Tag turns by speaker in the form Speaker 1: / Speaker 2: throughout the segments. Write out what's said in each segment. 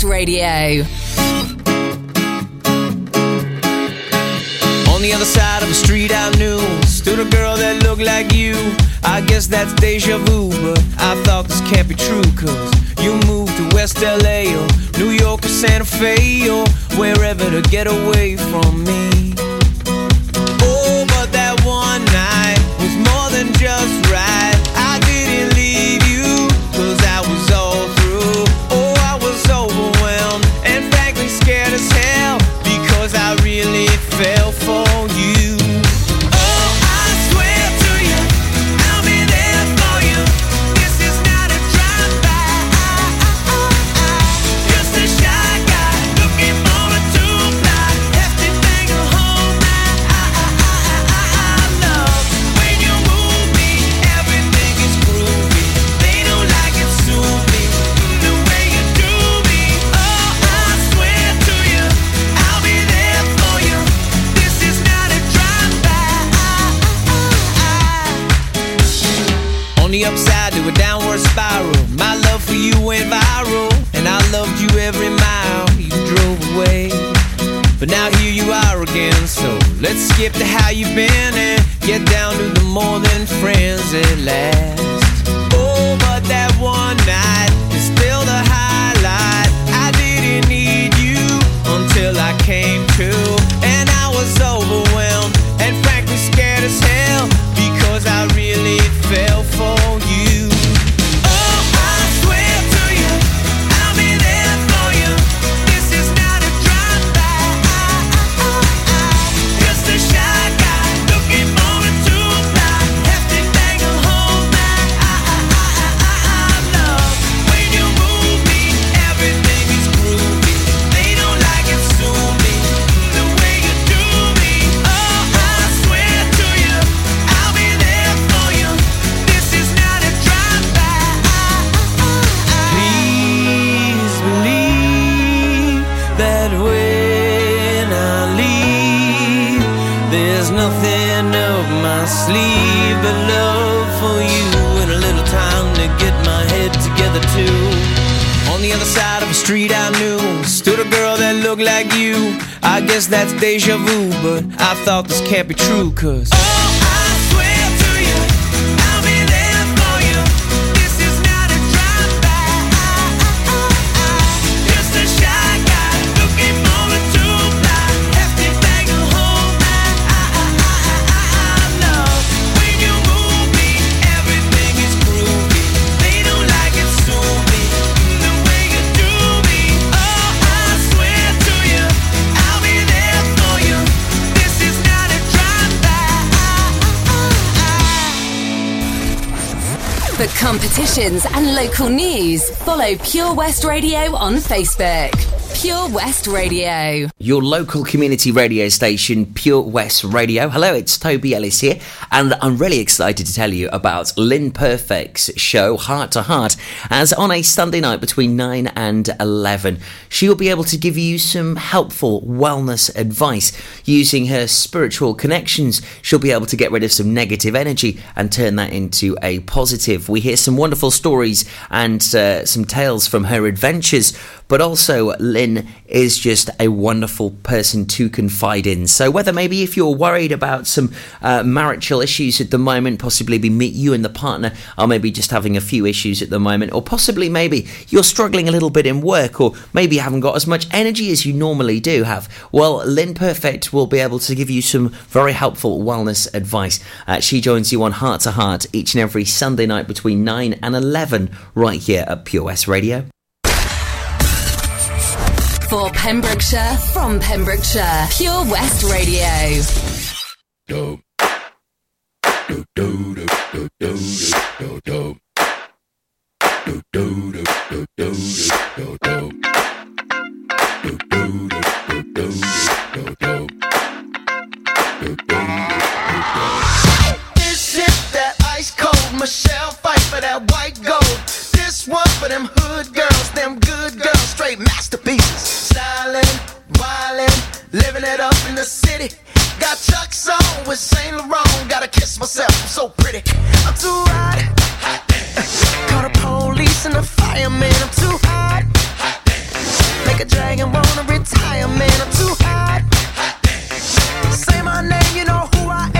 Speaker 1: West Radio.
Speaker 2: On the other side of the street I knew stood a girl that looked like you. I guess that's deja vu, but I thought this can't be true, cause you moved to West LA or New York or Santa Fe or wherever to get away from me. Oh, but that one night deja vu, but I thought this can't be true, cause. Oh, I For
Speaker 1: competitions and local news, follow Pure West Radio on Facebook. Pure West Radio.
Speaker 3: Your local community radio station, Pure West Radio. Hello, it's Toby Ellis here, and I'm really excited to tell you about Lynn Perfect's show, Heart to Heart, as on a Sunday night between 9 and 11. She'll be able to give you some helpful wellness advice. Using her spiritual connections, she'll be able to get rid of some negative energy and turn that into a positive. We hear some wonderful stories and uh, some tales from her adventures, but also Lynn is just a wonderful person to confide in. So whether maybe if you're worried about some uh, marital issues at the moment, possibly be meet you and the partner are maybe just having a few issues at the moment, or possibly maybe you're struggling a little bit in work, or maybe you haven't got as much energy as you normally do have. Well, Lynn Perfect will be able to give you some very helpful wellness advice. Uh, she joins you on Heart to Heart each and every Sunday night between 9 and 11 right here at Pure West Radio.
Speaker 1: For Pembrokeshire, from Pembrokeshire, Pure West Radio.
Speaker 4: This hit that ice cold Michelle Pfeiffer that white gold. This one for them hood girls, them good girls, straight masterpieces. Stylin', wildin', living it up in the city. Got Chuck's on with Saint Laurent. Gotta kiss myself, I'm so pretty. I'm too hot. hot Call the police and the fireman. I'm too hot. hot Make a dragon wanna retire, man. I'm too hot. hot Say my name, you know who I am.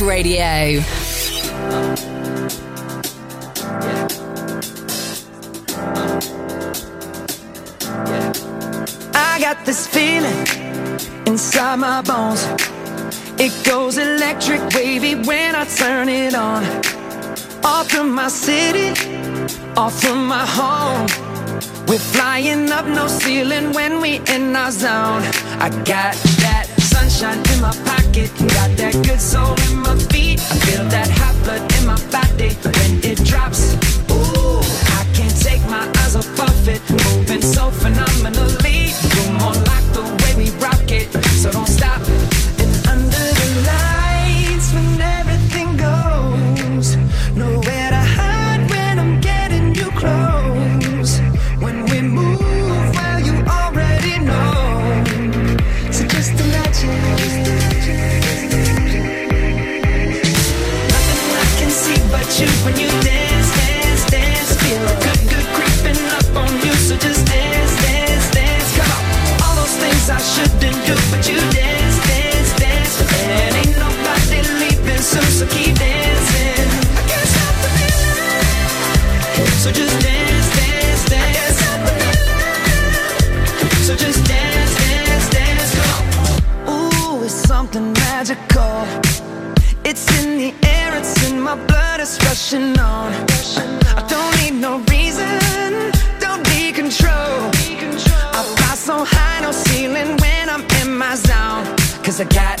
Speaker 1: Radio.
Speaker 4: I got this feeling inside my bones. It goes electric wavy when I turn it on. Off through my city, off from my home. We're flying up no ceiling when we in our zone. I got that sunshine in my pocket. Got that good soul in my feet. I feel that hot blood in my body when it drops.
Speaker 5: Rushing on. I don't need no reason, don't need control. I fly so high, no ceiling when I'm in my zone. Cause I got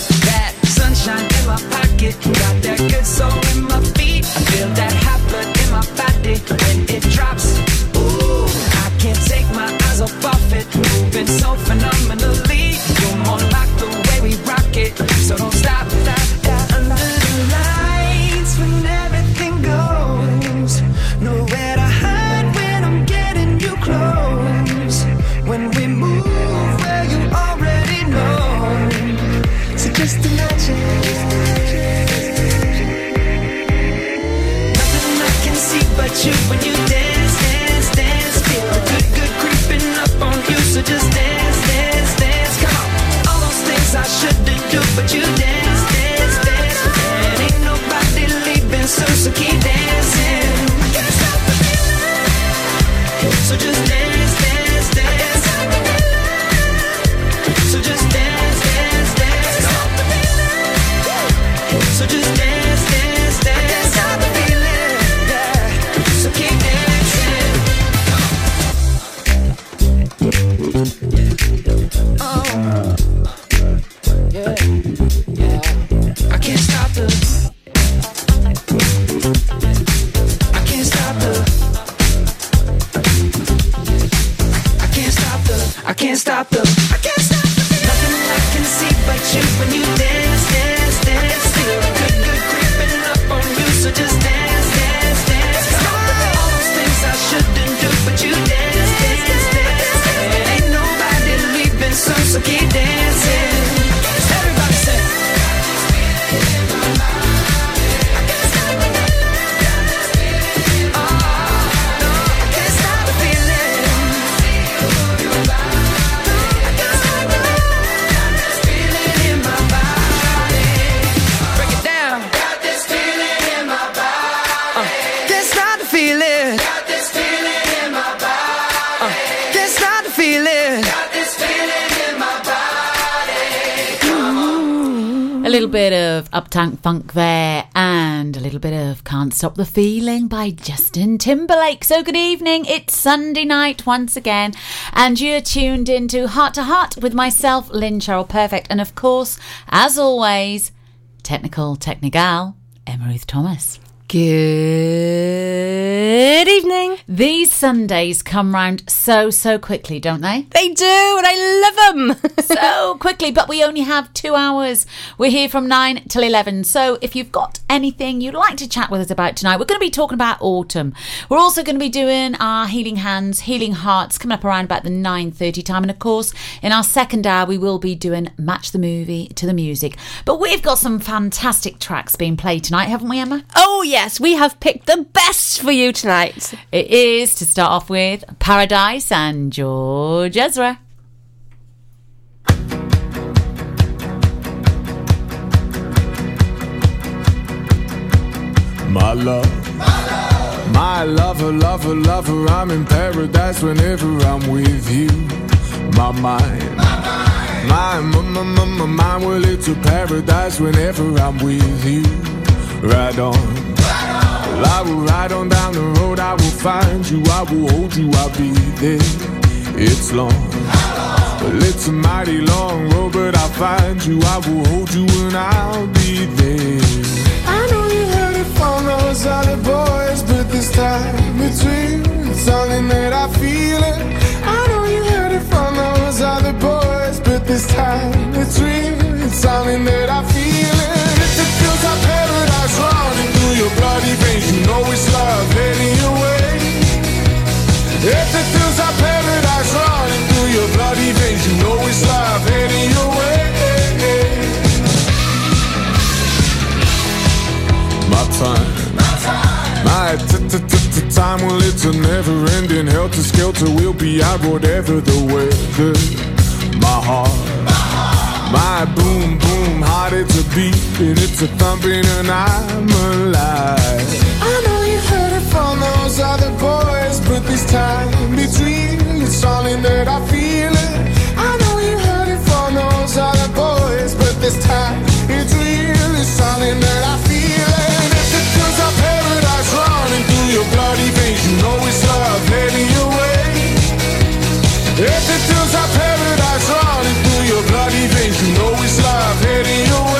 Speaker 5: Stop the Feeling
Speaker 6: by Justin Timberlake. So, good evening. It's Sunday night once again, and you're tuned into Heart to Heart with myself, Lynn Sheryl Perfect, and of course, as always, technical technical, Emma Ruth Thomas.
Speaker 7: Good evening.
Speaker 6: These Sundays come round so, so quickly, don't they?
Speaker 7: They do, and I love them.
Speaker 6: so quickly, but we only have two hours. We're here from 9 till 11. So if you've got anything you'd like to chat with us about tonight, we're going to be talking about autumn. We're also going to be doing our Healing Hands, Healing Hearts coming up around about the 9.30 time. And of course, in our second hour, we will be doing Match the Movie to the Music. But we've got some fantastic tracks being played tonight, haven't we, Emma?
Speaker 7: oh, yes, we have picked the best for you tonight.
Speaker 6: It is to start off with Paradise and George Ezra.
Speaker 8: My love. My lover, lover, lover, I'm in paradise whenever I'm with you. My mind. My, my, my, my, my mind, well, it's a paradise whenever I'm with you. Ride on. Well, I will ride on down the road, I will find you, I will hold you, I'll be there. It's long. Well, it's a mighty long road, but I'll find you, I will hold you, and I'll be there. I know you heard it from those other boys, but this time it's real. It's something that I feel it. I know you heard it from those other boys, but this time it's real. It's something that I your bloody veins, you know it's love heading your way. If it feels like paradise running through your bloody veins, you know it's love heading your way. My time. My t-t-t-t-time, well, it's a never-ending helter-skelter. We'll be out whatever the weather. My heart, my my boom boom heart, it's a beating, it's a thumping, and I'm alive. I know you've heard it from those other boys, but this time between. It's something that I feel it. I know you heard it from those other boys, but this time it's
Speaker 9: real. It's something that I feel it. If it feels like paradise running through your bloody veins, you know it's love leading your way. If it feels like paradise running you know it's live, heading your way.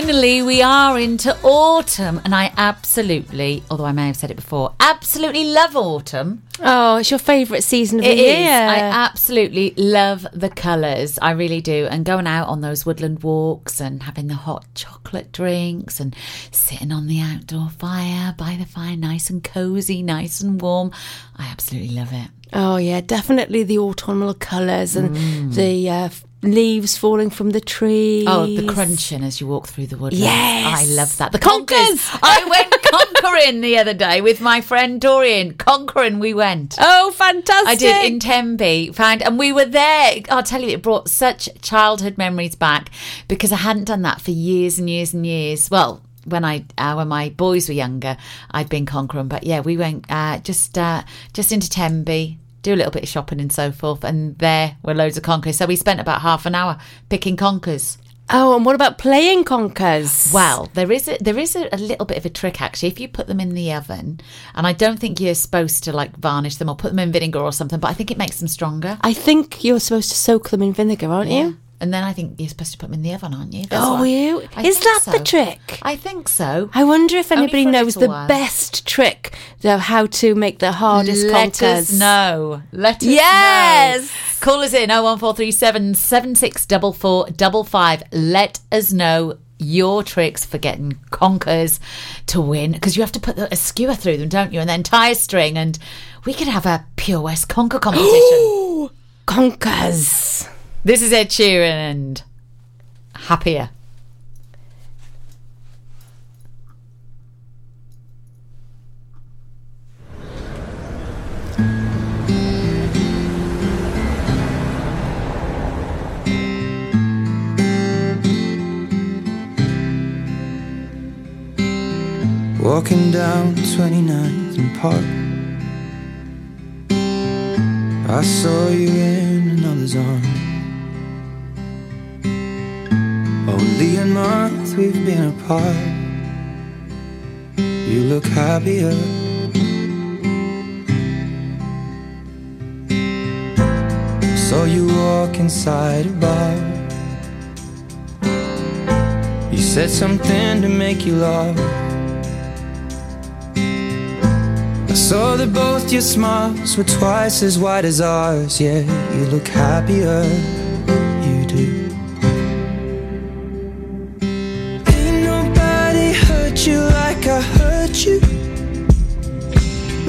Speaker 6: Finally, we are into autumn. And I absolutely, although I may have said it before, absolutely love autumn.
Speaker 7: Oh, it's your favourite season of
Speaker 6: It
Speaker 7: the
Speaker 6: is.
Speaker 7: year.
Speaker 6: I absolutely love the colours. I really do. And going out on those woodland walks and having the hot chocolate drinks and sitting on the outdoor fire by the fire, nice and cozy, nice and warm. I absolutely love it.
Speaker 7: Oh yeah, definitely the autumnal colours and
Speaker 6: Mm.
Speaker 7: the uh, leaves falling from the trees.
Speaker 6: Oh, the crunching as you walk through the woodlands.
Speaker 7: Yes.
Speaker 6: I love that. The
Speaker 7: Conkers.
Speaker 6: conkers. I went conquering the other day with my friend Dorian. Conquering, we went.
Speaker 7: Oh, fantastic!
Speaker 6: I did in Tenby, found, and we were there. I'll tell you, it brought such childhood memories back because I hadn't done that for years and years and years. Well, when I uh, when my boys were younger, I'd been conquering. But yeah, we went uh, just uh, just into Tenby, do a little bit of shopping and so forth, and there were loads of conkers. So we spent about half an hour picking conkers.
Speaker 7: Oh, and what about playing conkers?
Speaker 6: Well, there is a, there is a, a little bit of a trick actually. If you put them in the oven, and I don't think you're supposed to like varnish them or put them in vinegar or something, but I think it makes them stronger.
Speaker 7: I think you're supposed to soak them in vinegar, aren't you?
Speaker 6: And then I think you're supposed to put them in the oven, aren't you? That's
Speaker 7: Oh, are you?
Speaker 6: I
Speaker 7: Is that the trick?
Speaker 6: I think so.
Speaker 7: I wonder if anybody knows the
Speaker 6: while.
Speaker 7: best trick of how to make the hardest conkers.
Speaker 6: Let
Speaker 7: conkers.
Speaker 6: us know. Let us
Speaker 7: Yes.
Speaker 6: know. Call us in 01437 764455. Let us know your tricks for getting conkers to win because you have to put the, a skewer through them, don't you? And then tie a string, and we could have a Pure West conker competition.
Speaker 7: Conkers.
Speaker 6: This is Ed Sheeran and Happier.
Speaker 5: Walking down 29th and Park. I saw you in another's arm. Only a month we've been apart. You look happier. Saw you walk inside a bar. You said something to make you laugh. I saw that both your smiles were twice as wide as ours. Yeah, you look happier. You do.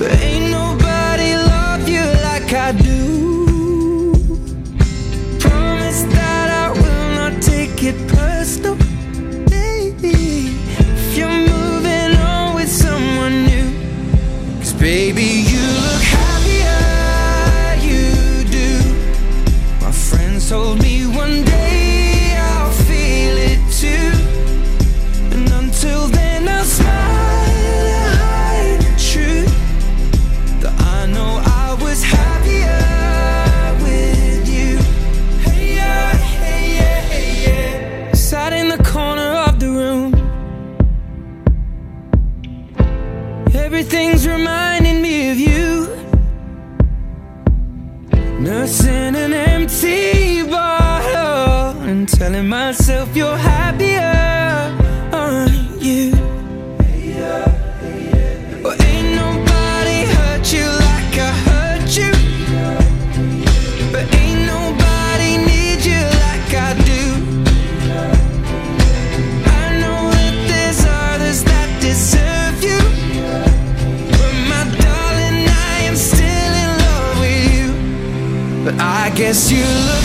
Speaker 5: But myself you're happier, you? Ain't nobody hurt you like I hurt you. But ain't nobody need you like I do. I know that there's others that deserve you. But my darling, I am still in love with you. But I guess you look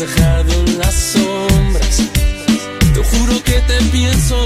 Speaker 4: Has dejado en las sombras. Te juro que te pienso,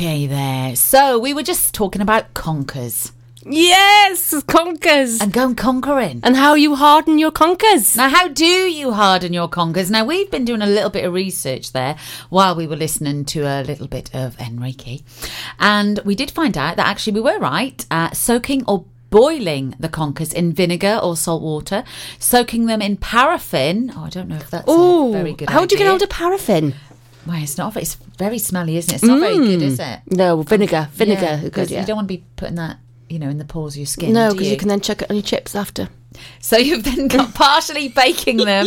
Speaker 6: Enrique there. So we were just talking about conkers
Speaker 7: Yes, conkers.
Speaker 6: and going conquering.
Speaker 7: And how you harden your conkers.
Speaker 6: Now, how do you harden your conkers? Now, we've been doing a little bit of research there while we were listening to a little bit of Enrique. And we did find out that actually we were right. Uh, soaking or boiling the conkers in vinegar or salt water, soaking them in paraffin. Oh, I don't know if that's a
Speaker 7: Oh,
Speaker 6: very good
Speaker 7: how do you get
Speaker 6: idea.
Speaker 7: hold of paraffin?
Speaker 6: Well, it's not. It's very smelly, isn't it? It's not very good, is it? Mm.
Speaker 7: No, vinegar. Vinegar.
Speaker 6: Yeah,
Speaker 7: is good,
Speaker 6: 'cause
Speaker 7: yeah.
Speaker 6: You don't want to be putting that, you know, in the pores of your skin.
Speaker 7: no,
Speaker 6: do
Speaker 7: because you can then chuck it on your chips after.
Speaker 6: So you've then got partially baking them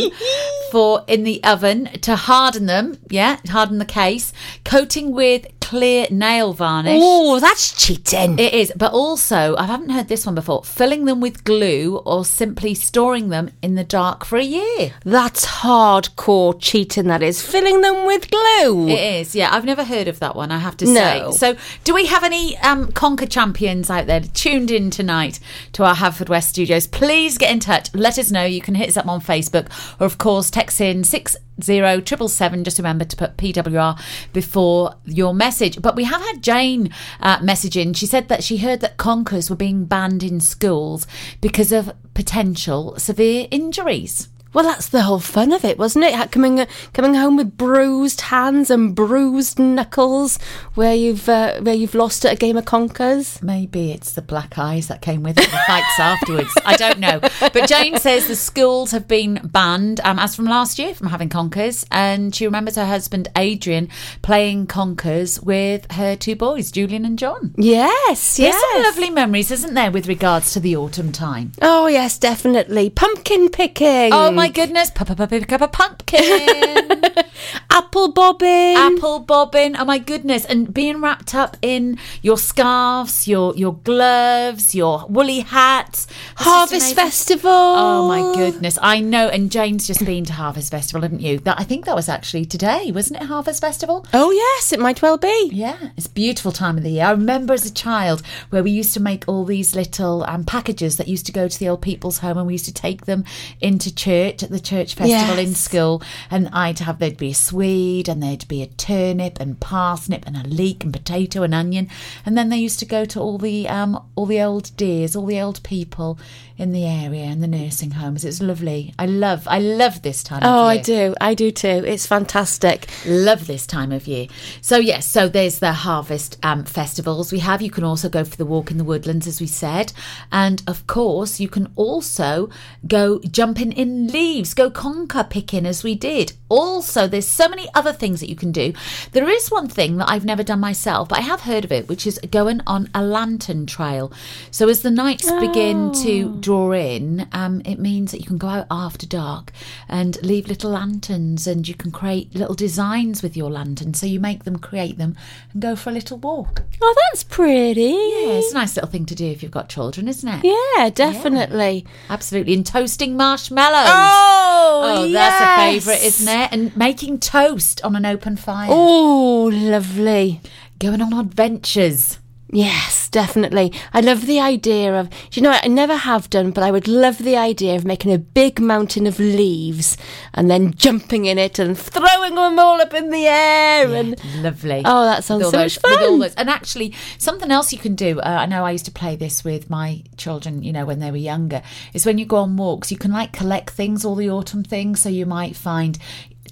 Speaker 6: for in the oven to harden them. Yeah, harden the case. Coating with clear nail varnish.
Speaker 7: Oh, that's cheating.
Speaker 6: It is, but also I haven't heard this one before. Filling them with glue or simply storing them in the dark for a year.
Speaker 7: That's hardcore cheating, that is. Filling them with glue.
Speaker 6: It is, yeah. I've never heard of that one. I have to
Speaker 7: No.
Speaker 6: say. So, do we have any um, Conker champions out there tuned in tonight to our Haverfordwest studios? Please get in touch. Let us know. You can hit us up on Facebook, or of course, text in six zero triple seven. Just remember to put PWR before your message. But we have had Jane uh, message in. She said that she heard that conkers were being banned in schools because of potential severe injuries.
Speaker 7: Well, that's the whole fun of it, wasn't it? Coming coming home with bruised hands and bruised knuckles, where you've uh, where you've lost at a game of conkers.
Speaker 6: Maybe it's the black eyes that came with it, the fights afterwards. I don't know. But Jane says the schools have been banned, um, as from last year, from having conkers. And she remembers her husband, Adrian, playing conkers with her two boys, Julian and John.
Speaker 7: Yes,
Speaker 6: There's
Speaker 7: yes.
Speaker 6: some lovely memories, isn't there, with regards to the autumn time?
Speaker 7: Oh yes, definitely. Pumpkin picking.
Speaker 6: Oh my goodness, Papa Pick up pumpkin.
Speaker 7: Apple bobbing.
Speaker 6: Apple bobbing. Oh my goodness! And being wrapped up in your scarves, your your gloves, your woolly hats.
Speaker 7: Harvest. Festival.
Speaker 6: Oh my goodness! I know. And Jane's just been to Harvest Festival, haven't you? That I think that was actually today, wasn't it? Harvest Festival.
Speaker 7: Oh yes, it might well be.
Speaker 6: Yeah, it's a beautiful time of the year. I remember as a child where we used to make all these little um, packages that used to go to the old people's home, and we used to take them into church at the church festival in school. And I'd have there'd be a swede, and there'd be a turnip and parsnip and a leek and potato and onion, and then they used to go to all the um, all the old dears, all the old people in the area and the nursing homes. It's lovely. I love I love this time. Of year.
Speaker 7: Oh, I do. I do too. It's fantastic.
Speaker 6: Love this time of year. So yes, so there's the harvest um, festivals we have. You can also go for the walk in the woodlands, as we said, and of course you can also go jumping in leaves, go conker picking, as we did. Also, there's so many other things that you can do. There is one thing that I've never done myself, but I have heard of it, which is going on a lantern trail. So as the nights begin to draw in, um, it means that you can go out after dark and leave little lanterns, and you can create little designs with your lantern. So you make them, create them, and go for a little walk.
Speaker 7: Oh, that's pretty.
Speaker 6: Yeah, it's a nice little thing to do if you've got children, isn't it?
Speaker 7: Yeah, definitely.
Speaker 6: Absolutely. And toasting marshmallows.
Speaker 7: Oh,
Speaker 6: Oh, that's a favourite, isn't it? And making toast on an open fire.
Speaker 7: Oh, lovely.
Speaker 6: Going on adventures.
Speaker 7: Yes, definitely. I love the idea of, you know, I never have done, but I would love the idea of making a big mountain of leaves and then jumping in it and throwing them all up in the air. And
Speaker 6: Lovely.
Speaker 7: Oh, that sounds so
Speaker 6: those-
Speaker 7: much fun.
Speaker 6: those- And actually, something else you can do. Uh, I know I used to play this with my children. You know, when they were younger, is when you go on walks, you can like collect things, all the autumn things. So you might find.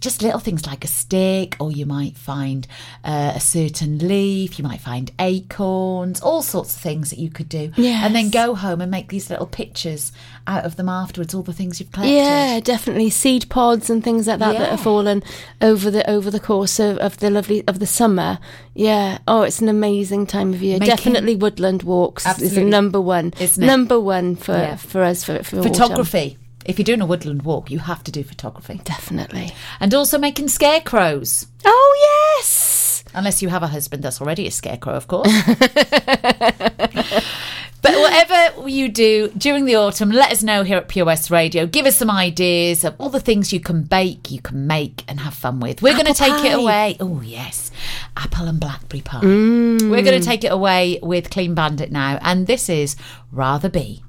Speaker 6: Just little things like a stick, or you might find uh, a certain leaf, you might find acorns, all sorts of things that you could do. And then go home and make these little pictures out of them afterwards, all the things you've collected.
Speaker 7: yeah, definitely seed pods and things like that that have fallen over the over the course of, of the lovely of the summer. Yeah. Oh, it's an amazing time of year.
Speaker 6: Making-
Speaker 7: definitely woodland walks is the number one. Number one for
Speaker 6: Yeah.
Speaker 7: for us for, for autumn.
Speaker 6: If you're doing a woodland walk, you have to do photography.
Speaker 7: Definitely.
Speaker 6: And also making scarecrows.
Speaker 7: Oh yes.
Speaker 6: Unless you have a husband that's already a scarecrow, of course. But whatever you do during the autumn, let us know here at Pure West Radio. Give us some ideas of all the things you can bake, you can make, and have fun with. We're going to take it away. Oh, yes. Apple and blackberry pie.
Speaker 7: Mm.
Speaker 6: We're going to take it away with Clean Bandit now. And this is Rather Be.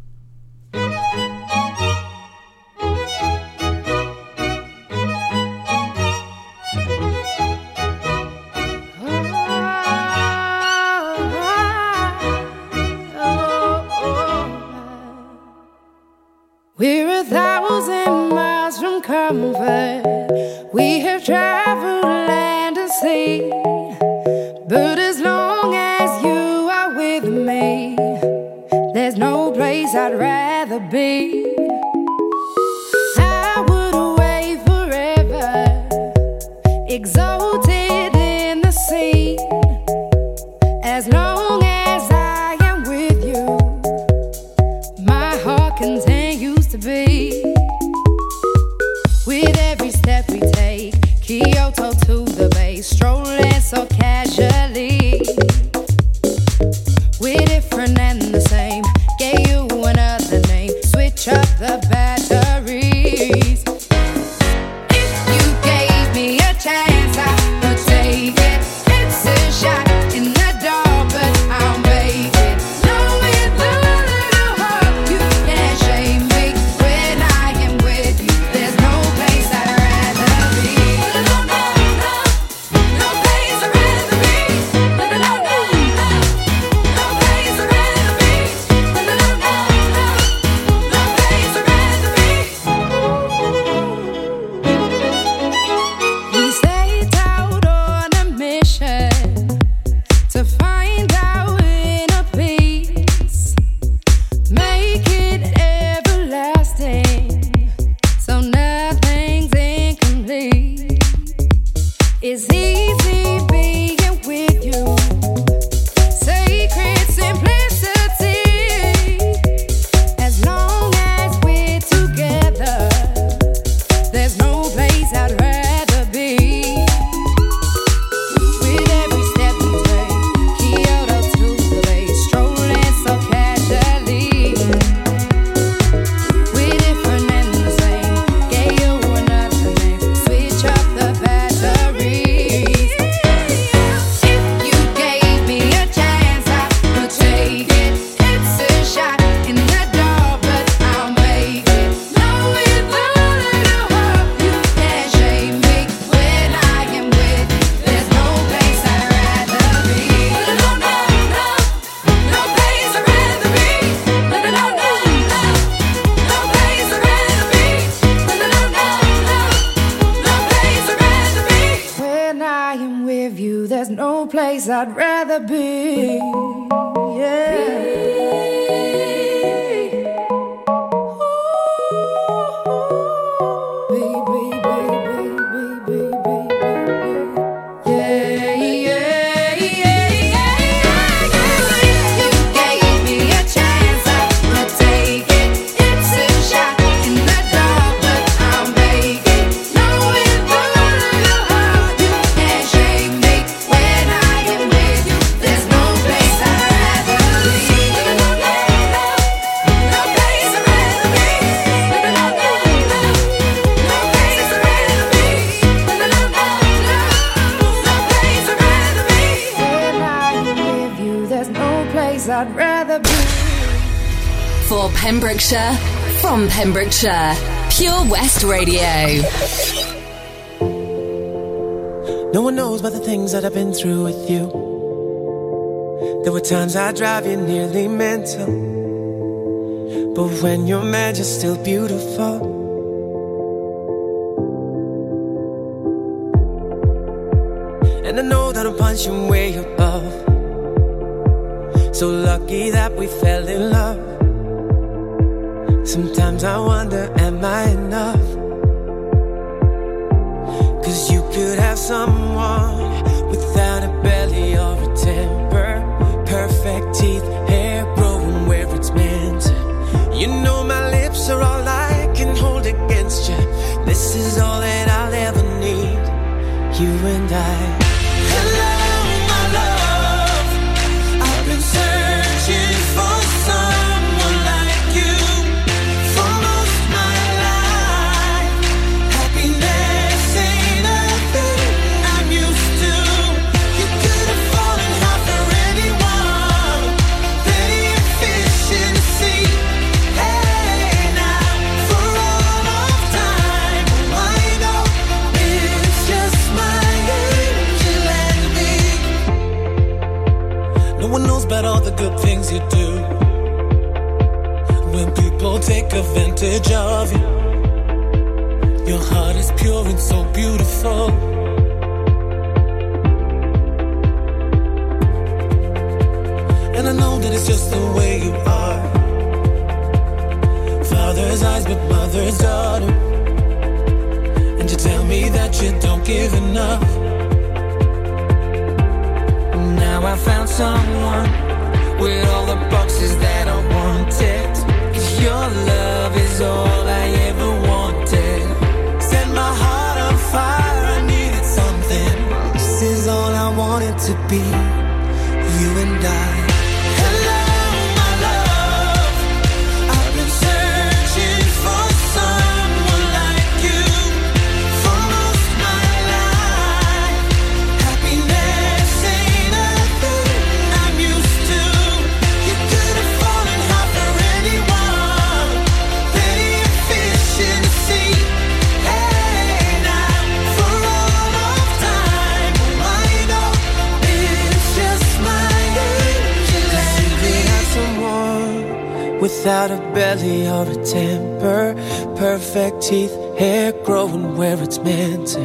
Speaker 1: Pembrokeshire, Pure West Radio.
Speaker 5: No one knows about the things that I've been through with you. There were times I drive you nearly mental. But when you're mad, you're still beautiful. And I know that I'm punching way above. So lucky that we fell in love. Sometimes I wonder, am I enough? Cause you could have someone without a belly or a temper. Perfect teeth, hair growing where it's meant. You know my lips are all I can hold against you. This is all that I'll ever need. You and I. good things you do. When people take advantage of you, your heart is pure and so beautiful. And I know that it's just the way you are. Father's eyes, but mother's daughter. And you tell me that you don't give enough. Now I found someone with all the boxes that I wanted. your love is all I ever wanted. Set my heart on fire, I needed something. This is all I wanted to be, without a belly or a temper, perfect teeth, hair growing where it's meant to.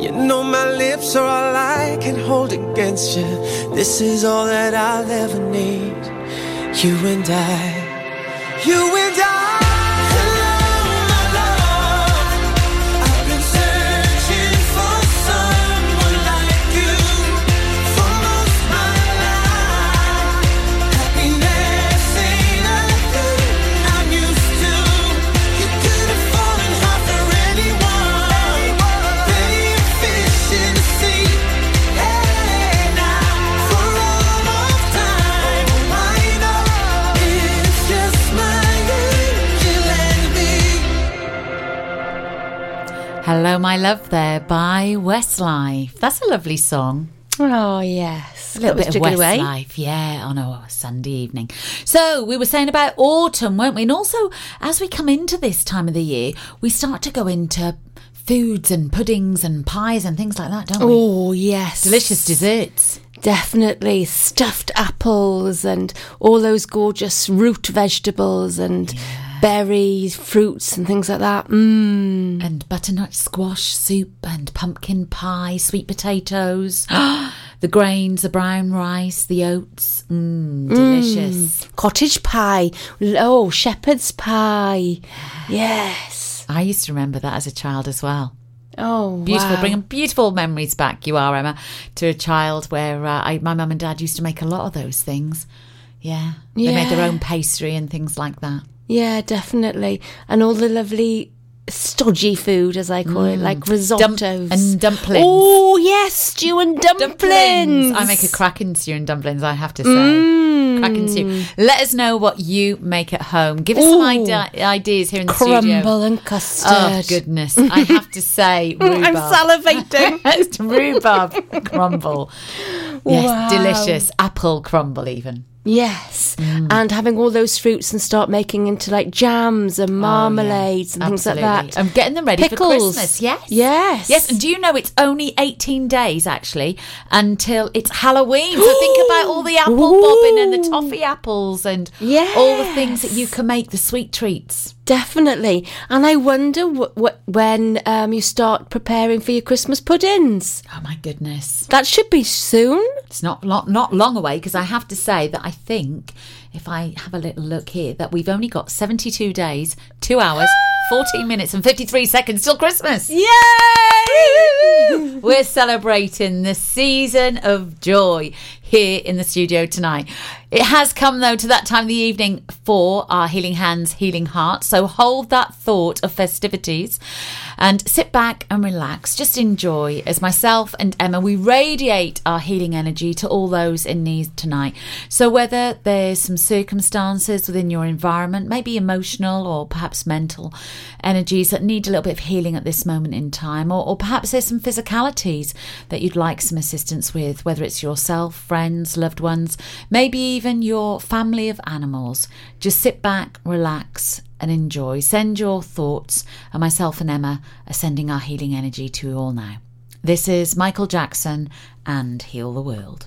Speaker 5: You know my lips are all I can hold against you. This is all that I'll ever need. You and I, you my love,
Speaker 6: there by Westlife. That's a lovely song.
Speaker 7: Oh, yes.
Speaker 6: A little bit of. Westlife, yeah, on a Sunday evening. So we were saying about autumn, weren't we? And also, as we come into this time of the year, we start to go into foods and puddings and pies and things like that, don't we?
Speaker 7: Oh, yes.
Speaker 6: Delicious desserts.
Speaker 7: Definitely. Stuffed apples and all those gorgeous root vegetables and berries, fruits, and things like that. Mmm.
Speaker 6: And butternut squash soup and pumpkin pie, sweet potatoes, the grains, the brown rice, the oats. Mmm, delicious.
Speaker 7: Cottage pie. Oh, shepherd's pie. Yes.
Speaker 6: I used to remember that as a child as well.
Speaker 7: Oh,
Speaker 6: Beautiful,
Speaker 7: wow.
Speaker 6: bringing beautiful memories back. You are Emma to a child where uh, I, my mum and dad used to make a lot of those things. Yeah, they made their own pastry and things like that.
Speaker 7: Yeah, definitely. And all the lovely stodgy food, as I call it, like risottos
Speaker 6: Mm. and dumplings.
Speaker 7: Oh, yes, stew and dumplings.
Speaker 6: I make a cracking stew and dumplings. I have to say, cracking stew. Let us know what you make at home. Give us some
Speaker 7: Ooh.
Speaker 6: ide- ideas here in the studio.
Speaker 7: Crumble and custard.
Speaker 6: Oh goodness! I have to say, rhubarb.
Speaker 7: I'm salivating.
Speaker 6: it's rhubarb crumble. Yes,
Speaker 7: Wow.
Speaker 6: delicious apple crumble even.
Speaker 7: Yes.
Speaker 6: Mm.
Speaker 7: And having all those fruits and start making into like jams and marmalades and things like
Speaker 6: Oh,
Speaker 7: that.
Speaker 6: I'm getting them ready for
Speaker 7: Pickles.
Speaker 6: Christmas. Yes.
Speaker 7: Yes.
Speaker 6: Yes. And do you know it's only 18 days actually until it's Halloween? So think about all the apple bobbing and the toffee apples and all the things that you can make, the sweet treats.
Speaker 7: Definitely. And I wonder wh- wh- when um, you start preparing for your Christmas puddings.
Speaker 6: Oh my goodness.
Speaker 7: That should be soon.
Speaker 6: It's not not, not long away because I have to say that I think if I have a little look here that we've only got 72 days, 2 hours, 14 minutes and 53 seconds till Christmas.
Speaker 7: Yay!
Speaker 6: We're celebrating the season of joy here in the studio tonight. It has come though to that time of the evening for our Healing Hands, Healing Heart. So hold that thought of festivities and sit back and relax. Just enjoy as myself and Emma we radiate our healing energy to all those in need tonight. So whether there's some circumstances within your environment, maybe emotional or perhaps mental energies that need a little bit of healing at this moment in time, or, or perhaps there's some physicalities that you'd like some assistance with, whether it's yourself, friends, loved ones, maybe even your family of animals. Just sit back, relax, and enjoy. Send your thoughts, and myself and Emma are sending our healing energy to you all now. This is Michael Jackson and Heal the World.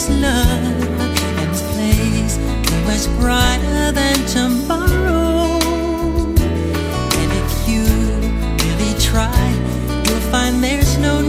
Speaker 10: is love. And this place is much brighter than tomorrow. And if you really try, you'll find there's no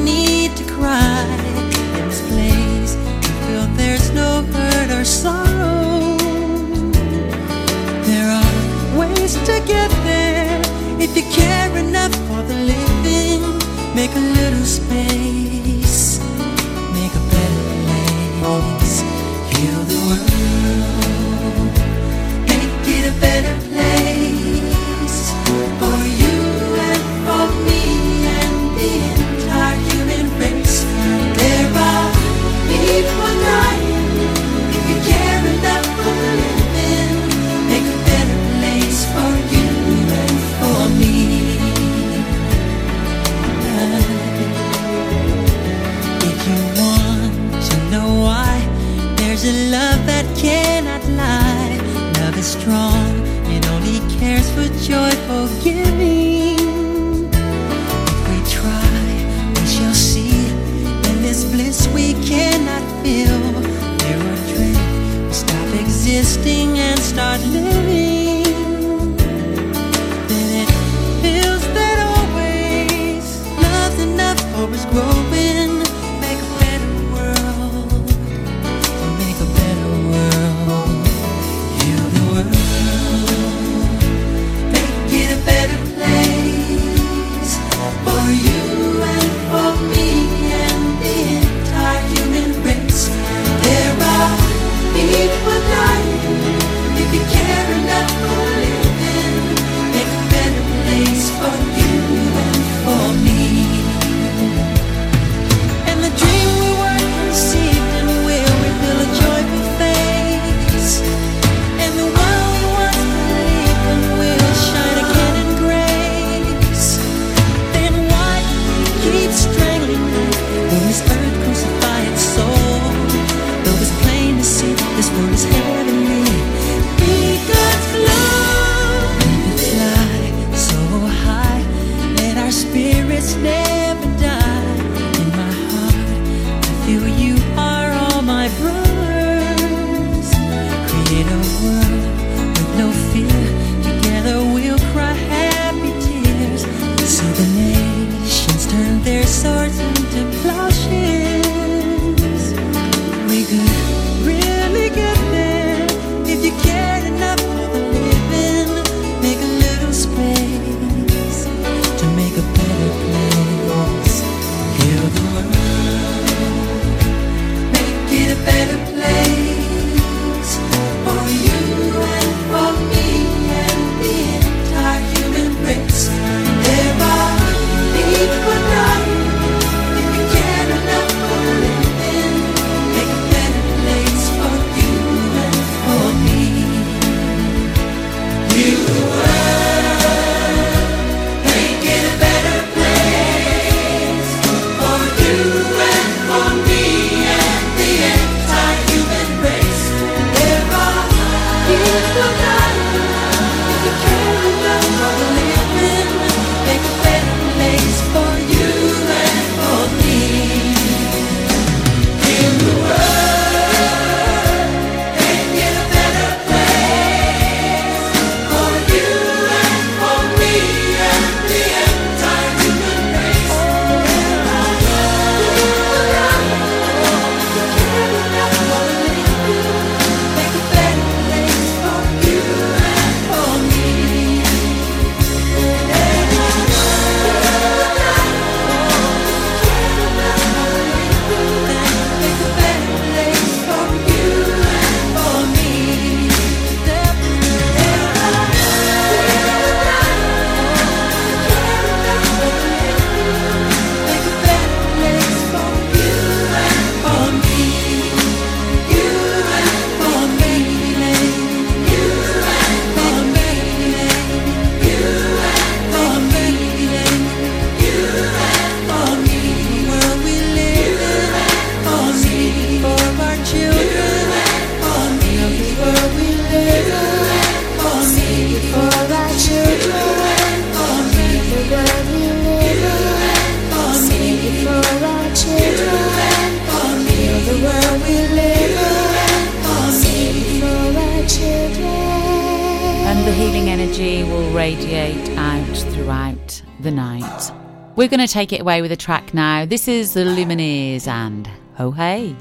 Speaker 10: to
Speaker 6: take it away with a track now. This is the Lumineers and Oh Hey.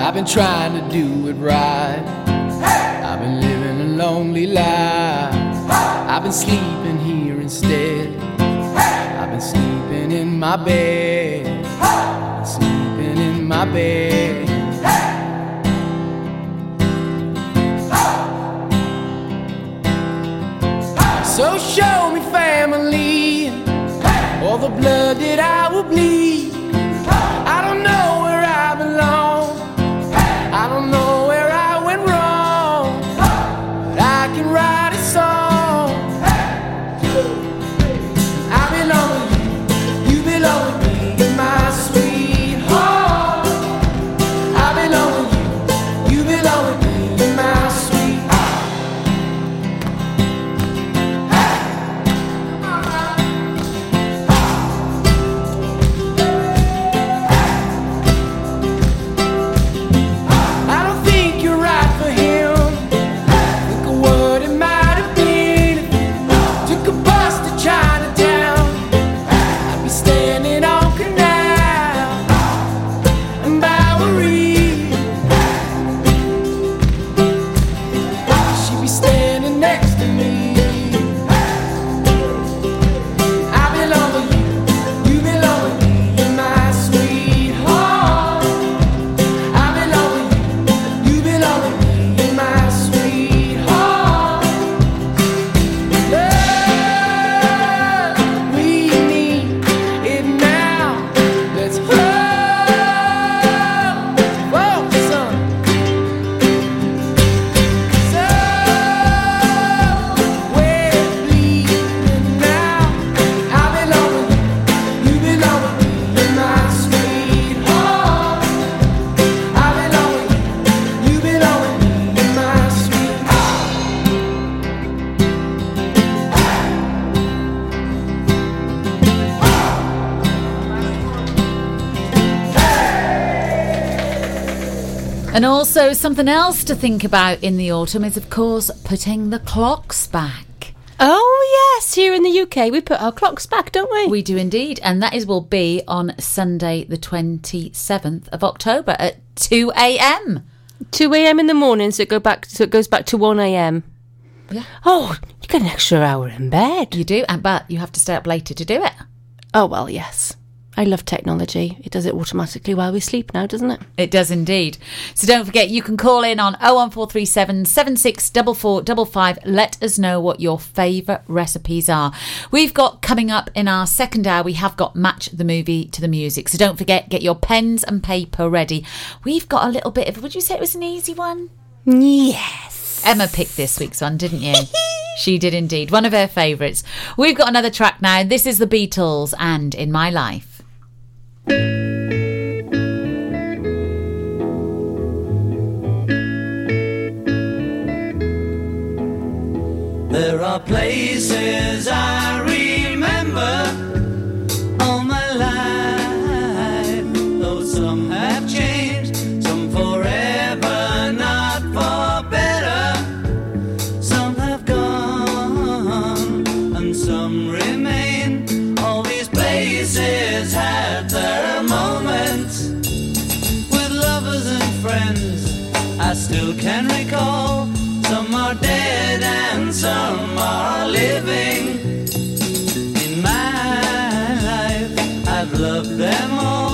Speaker 5: I've been trying to do it right. I've been living a lonely life. I've been sleeping here instead. I've been sleeping in my bed. I've been sleeping in my bed. So show me family, all the blood that I will bleed. And
Speaker 6: also, something else to think about in the autumn is, of course, putting the clocks back.
Speaker 7: Oh, yes, here in the UK, we put our clocks back, don't we?
Speaker 6: We do indeed. And that is will be on Sunday, the 27th of October at 2 a.m.
Speaker 7: 2 a.m. in the morning, so it, go back, so it goes back to 1 a.m.
Speaker 6: Yeah.
Speaker 7: Oh, you get an extra hour in bed.
Speaker 6: You do, but you have to stay up later to do it.
Speaker 7: Oh, well, yes. I love technology. It does it automatically while we sleep now, doesn't it?
Speaker 6: It does indeed. So don't forget, you can call in on 01437 764455. Let us know what your favourite recipes are. We've got coming up in our second hour, we have got Match the Movie to the Music. So don't forget, get your pens and paper ready. We've got a little bit of, would you say it was an easy one?
Speaker 7: Yes.
Speaker 6: Emma picked this week's one, didn't you? she did indeed. One of her favourites. We've got another track now. This is the Beatles and In My Life.
Speaker 5: There are places I and some are living. In my life, I've loved them all.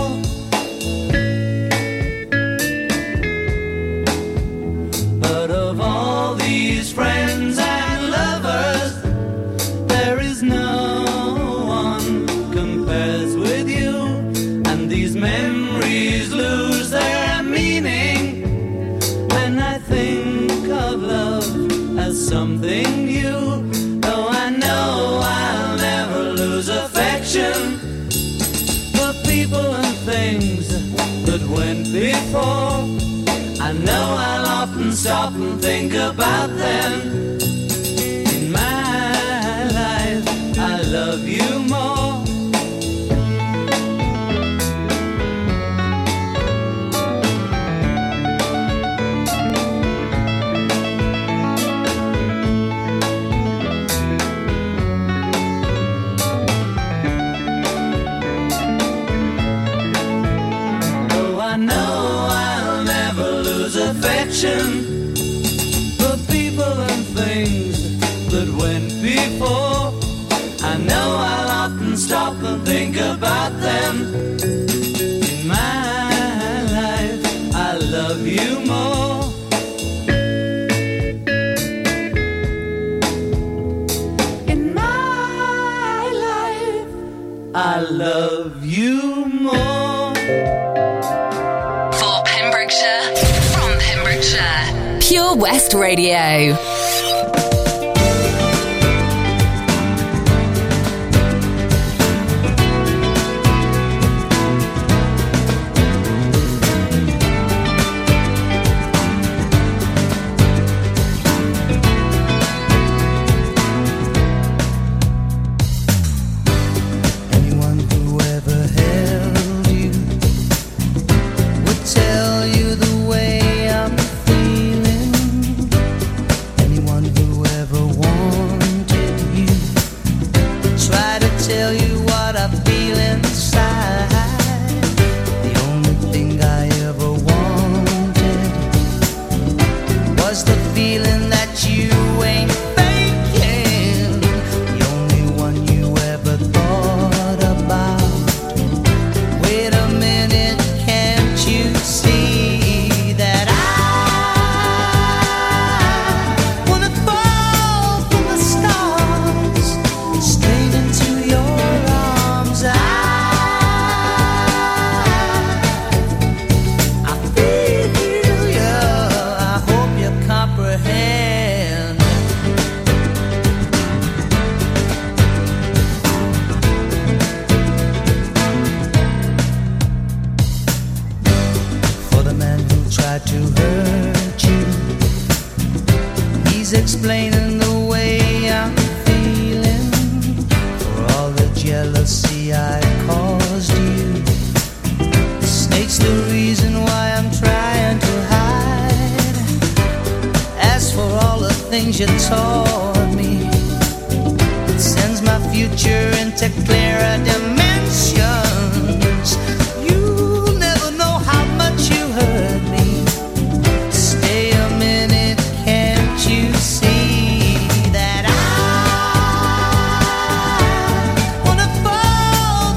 Speaker 5: I know I'll often stop and think about them.
Speaker 1: Radio.